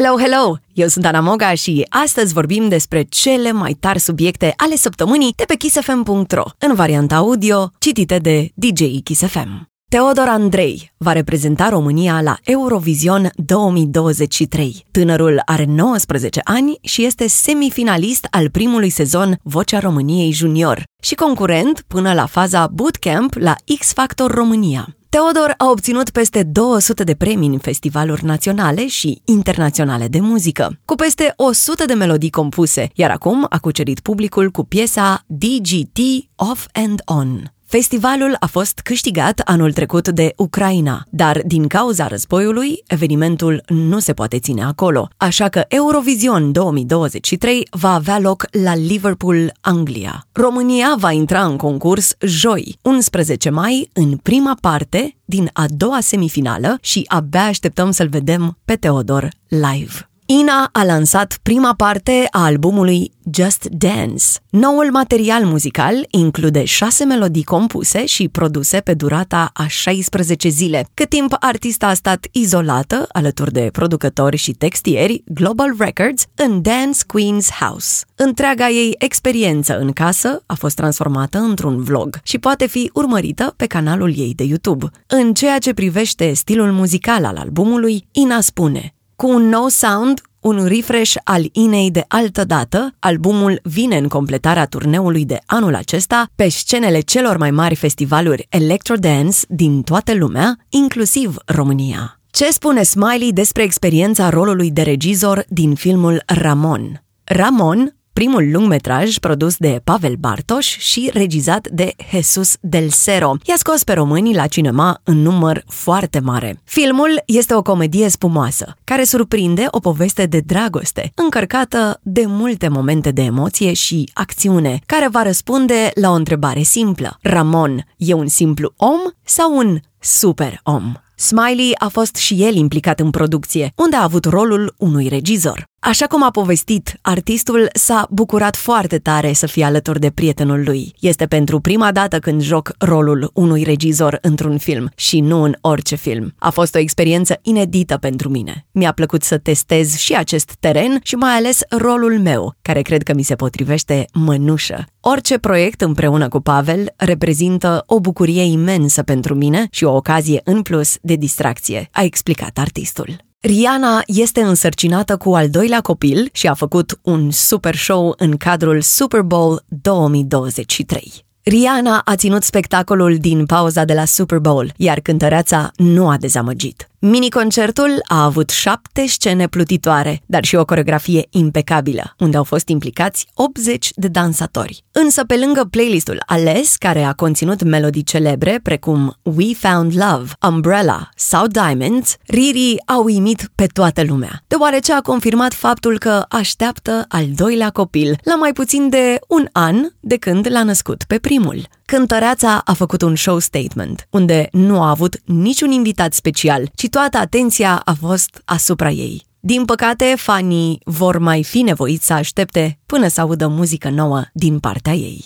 Hello, hello! Eu sunt Ana Moga și astăzi vorbim despre cele mai tari subiecte ale săptămânii de pe kissfm.ro, în varianta audio, citite de DJ Kiss FM. Teodor Andrei va reprezenta România la Eurovision 2023. Tânărul are 19 ani și este semifinalist al primului sezon Vocea României Junior și concurent până la faza bootcamp la X Factor România. Teodor a obținut peste 200 de premii în festivaluri naționale și internaționale de muzică, cu peste 100 de melodii compuse, iar acum a cucerit publicul cu piesa DGT Off and On. Festivalul a fost câștigat anul trecut de Ucraina, dar din cauza războiului, evenimentul nu se poate ține acolo, așa că Eurovision 2023 va avea loc la Liverpool, Anglia. România va intra în concurs joi, 11 mai, în prima parte din a doua semifinală și abia așteptăm să-l vedem pe Teodor live. Ina a lansat prima parte a albumului Just Dance. Noul material muzical include șase melodii compuse și produse pe durata a 16 zile, cât timp artista a stat izolată alături de producători și textieri Global Records în Dance Queen's House. Întreaga ei experiență în casă a fost transformată într-un vlog și poate fi urmărită pe canalul ei de YouTube. În ceea ce privește stilul muzical al albumului, Ina spune cu un nou sound, un refresh al Inei de altă dată, albumul vine în completarea turneului de anul acesta pe scenele celor mai mari festivaluri electro-dance din toată lumea, inclusiv România. Ce spune Smiley despre experiența rolului de regizor din filmul Ramon? Ramon primul lungmetraj produs de Pavel Bartos și regizat de Jesus Del Cero. I-a scos pe românii la cinema în număr foarte mare. Filmul este o comedie spumoasă, care surprinde o poveste de dragoste, încărcată de multe momente de emoție și acțiune, care va răspunde la o întrebare simplă. Ramon e un simplu om sau un super om? Smiley a fost și el implicat în producție, unde a avut rolul unui regizor. Așa cum a povestit, artistul s-a bucurat foarte tare să fie alături de prietenul lui. Este pentru prima dată când joc rolul unui regizor într-un film și nu în orice film. A fost o experiență inedită pentru mine. Mi-a plăcut să testez și acest teren și mai ales rolul meu, care cred că mi se potrivește mănușă. Orice proiect împreună cu Pavel reprezintă o bucurie imensă pentru mine și o ocazie în plus de distracție, a explicat artistul. Rihanna este însărcinată cu al doilea copil și a făcut un super show în cadrul Super Bowl 2023. Rihanna a ținut spectacolul din pauza de la Super Bowl, iar cântăreața nu a dezamăgit. Mini-concertul a avut șapte scene plutitoare, dar și o coreografie impecabilă, unde au fost implicați 80 de dansatori. Însă, pe lângă playlistul ales, care a conținut melodii celebre precum We Found Love, Umbrella sau Diamonds, Riri a uimit pe toată lumea, deoarece a confirmat faptul că așteaptă al doilea copil, la mai puțin de un an de când l-a născut pe primul. Cântăreața a făcut un show statement, unde nu a avut niciun invitat special, ci toată atenția a fost asupra ei. Din păcate, fanii vor mai fi nevoiți să aștepte până să audă muzică nouă din partea ei.